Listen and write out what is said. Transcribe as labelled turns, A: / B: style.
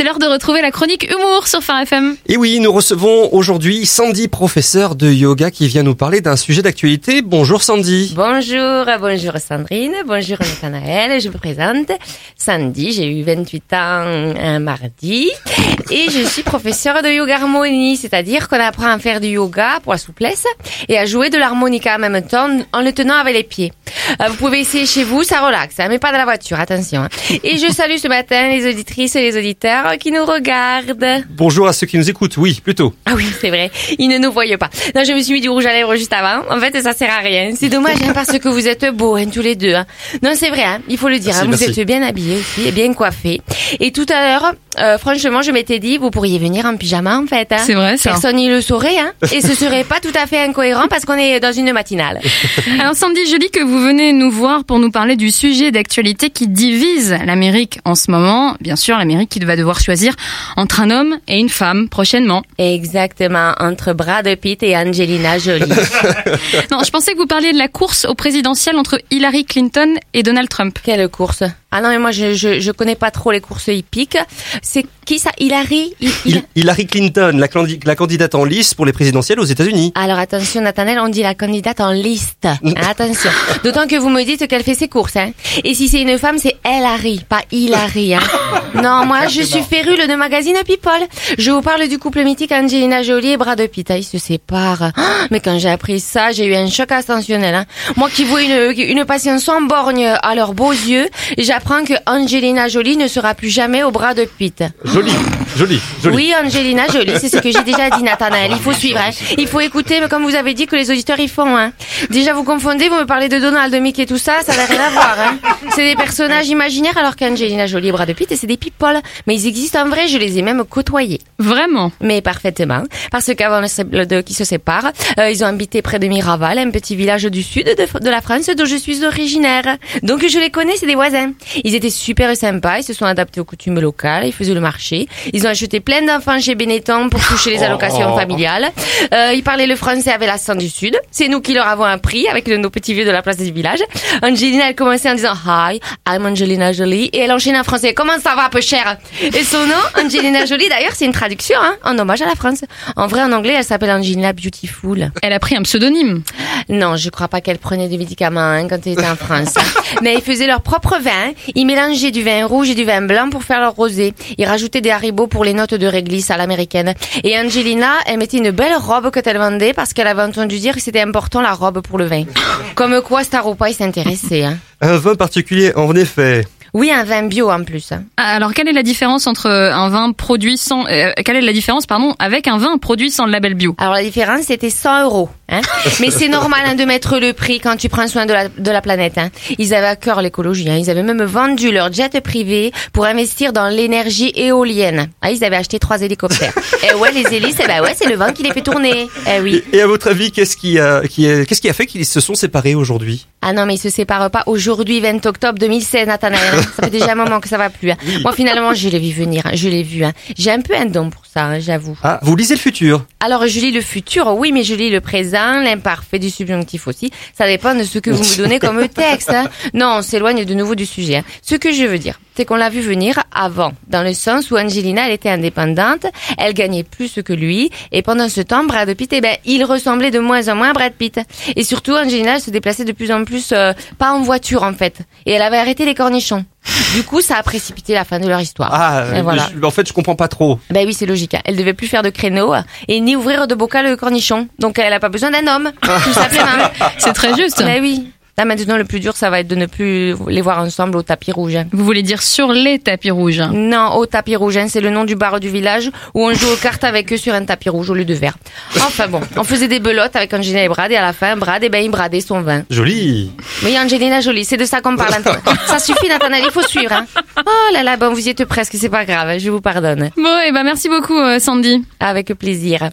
A: C'est l'heure de retrouver la chronique humour sur Phare FM.
B: Et oui, nous recevons aujourd'hui Sandy, professeur de yoga, qui vient nous parler d'un sujet d'actualité. Bonjour Sandy.
C: Bonjour, bonjour Sandrine, bonjour Nathanaël, je me présente. Sandy, j'ai eu 28 ans un mardi et je suis professeur de yoga harmonie, c'est-à-dire qu'on apprend à faire du yoga pour la souplesse et à jouer de l'harmonica en même temps en le tenant avec les pieds. Euh, Vous pouvez essayer chez vous, ça relaxe, hein, mais pas dans la voiture, attention. hein. Et je salue ce matin les auditrices et les auditeurs qui nous regardent.
B: Bonjour à ceux qui nous écoutent, oui, plutôt.
C: Ah oui, c'est vrai. Ils ne nous voient pas. Non, je me suis mis du rouge à lèvres juste avant. En fait, ça sert à rien. C'est dommage, hein, parce que vous êtes beaux, hein, tous les deux. hein. Non, c'est vrai, hein, il faut le dire.
B: Merci,
C: hein, vous
B: merci.
C: êtes bien habillés aussi, et bien coiffés. Et tout à l'heure, euh, franchement, je m'étais dit, vous pourriez venir en pyjama, en fait. hein.
A: C'est vrai, ça.
C: Personne n'y le saurait, hein. Et ce serait pas tout à fait incohérent parce qu'on est dans une matinale.
A: Alors Sandy, je lis que vous venez nous voir pour nous parler du sujet d'actualité qui divise l'Amérique en ce moment. Bien sûr, l'Amérique qui va devoir choisir entre un homme et une femme prochainement.
C: Exactement, entre Brad Pitt et Angelina Jolie.
A: Non, je pensais que vous parliez de la course au présidentiel entre Hillary Clinton et Donald Trump.
C: Quelle course? Ah non, mais moi, je, je, je connais pas trop les courses hippiques. C'est qui ça? Hillary? Hi-
B: Il- Hillary Clinton, la, la candidate en lice pour les présidentielles aux États-Unis.
C: Alors attention Nathanaël, on dit la candidate en liste. Hein, attention. D'autant que vous me dites qu'elle fait ses courses. Hein. Et si c'est une femme, c'est Hillary, pas Hillary. Hein. Non, moi je suis férule de magazine People. Je vous parle du couple mythique Angelina Jolie et Brad Pitt. Ah, Ils se séparent. Ah, Mais quand j'ai appris ça, j'ai eu un choc ascensionnel. Hein. Moi qui vois une, une passion sans borgne à leurs beaux yeux, j'apprends que Angelina Jolie ne sera plus jamais au Brad Pitt.
B: Jolie, jolie, jolie.
C: Oui, Angelina Jolie, c'est ce que j'ai déjà dit, Nathanaël. Il faut suivre, hein. Il faut écouter, mais comme vous avez dit que les auditeurs y font, hein. Déjà, vous confondez, vous me parlez de Donald, de Mickey et tout ça, ça n'a rien à voir, hein. C'est des personnages imaginaires, alors qu'Angelina Jolie et Brad Pitt, c'est des people. Mais ils existent en vrai, je les ai même côtoyés.
A: Vraiment?
C: Mais parfaitement. Parce qu'avant le qu'ils se séparent, euh, ils ont habité près de Miraval, un petit village du sud de, de la France dont je suis originaire. Donc je les connais, c'est des voisins. Ils étaient super sympas, ils se sont adaptés aux coutumes locales, ils faisaient le marché. Ils ont acheté plein d'enfants chez Benetton pour toucher les allocations familiales. Euh, ils parlaient le français avec l'accent du sud. C'est nous qui leur avons appris avec nos petits vieux de la place du village. Angelina, elle commençait en disant Hi, I'm Angelina Jolie. Et elle enchaînait en français. Comment ça va, peu cher? Et son nom, Angelina Jolie, d'ailleurs, c'est une traduction, hein, en hommage à la France. En vrai, en anglais, elle s'appelle Angelina Beautiful.
A: Elle a pris un pseudonyme.
C: Non, je crois pas qu'elle prenait des médicaments hein, quand elle était en France. Mais ils faisaient leur propre vin. Ils mélangeaient du vin rouge et du vin blanc pour faire leur rosé. Ils rajoutaient des haribots pour les notes de réglisse à l'américaine. Et Angelina, elle mettait une belle robe que elle vendait parce qu'elle avait entendu dire que c'était important la robe pour le vin. Comme quoi Staropa, il s'intéressait. Hein.
B: Un vin particulier, en effet.
C: Oui, un vin bio en plus. hein.
A: Ah, Alors, quelle est la différence entre un vin produit sans, euh, quelle est la différence, pardon, avec un vin produit sans le label bio?
C: Alors la différence, c'était 100 euros. Hein. Mais c'est normal hein, de mettre le prix quand tu prends soin de la, de la planète. Hein. Ils avaient à cœur l'écologie. Hein. Ils avaient même vendu leur jet privé pour investir dans l'énergie éolienne. Ah, ils avaient acheté trois hélicoptères. et ouais, les hélices, eh ben ouais, c'est le vent qui les fait tourner. Eh oui.
B: Et à votre avis, qu'est-ce qui a, qui a- qu'est-ce qui a fait qu'ils se sont séparés aujourd'hui?
C: Ah non, mais ils se séparent pas aujourd'hui, 20 octobre 2016, Nathanaël. hein. Ça fait déjà un moment que ça va plus. hein. Moi, finalement, je l'ai vu venir. hein. Je l'ai vu. Hein. J'ai un peu un don pour ça, hein, j'avoue.
B: Ah, vous lisez le futur?
C: Alors, je lis le futur, oui, mais je lis le présent, l'imparfait, du subjonctif aussi. Ça dépend de ce que vous me donnez comme texte. hein. Non, on s'éloigne de nouveau du sujet. hein. Ce que je veux dire, c'est qu'on l'a vu venir avant, dans le sens où Angelina, elle était indépendante, elle gagnait plus que lui, et pendant ce temps, Brad Pitt, eh ben, il ressemblait de moins en moins à Brad Pitt. Et surtout, Angelina, elle se déplaçait de plus en plus, euh, pas en voiture, en fait. Et elle avait arrêté les cornichons. Du coup, ça a précipité la fin de leur histoire.
B: Ah,
C: Et voilà.
B: je- en fait, je comprends pas trop.
C: Ben oui, c'est logique. hein. Elle devait plus faire de créneaux euh, et ni ouvrir de bocal de cornichons. Donc elle a pas besoin d'un homme, tout simplement.
A: C'est très juste.
C: Ben oui. Là maintenant, le plus dur, ça va être de ne plus les voir ensemble au tapis rouge.
A: Vous voulez dire sur les tapis rouges
C: Non, au tapis rouge, hein, c'est le nom du bar du village où on joue aux cartes avec eux sur un tapis rouge au lieu de verre. Enfin bon, on faisait des belotes avec Angelina et Brad et à la fin, Brad, eh ben, il bradait son vin.
B: Joli.
C: Oui, Angelina Jolie, c'est de ça qu'on parle. ça suffit, Nathanaël, il faut suivre. Hein. Oh là là, bon, vous y êtes presque, c'est pas grave, je vous pardonne.
A: Bon, et ben merci beaucoup, euh, Sandy.
C: Avec plaisir.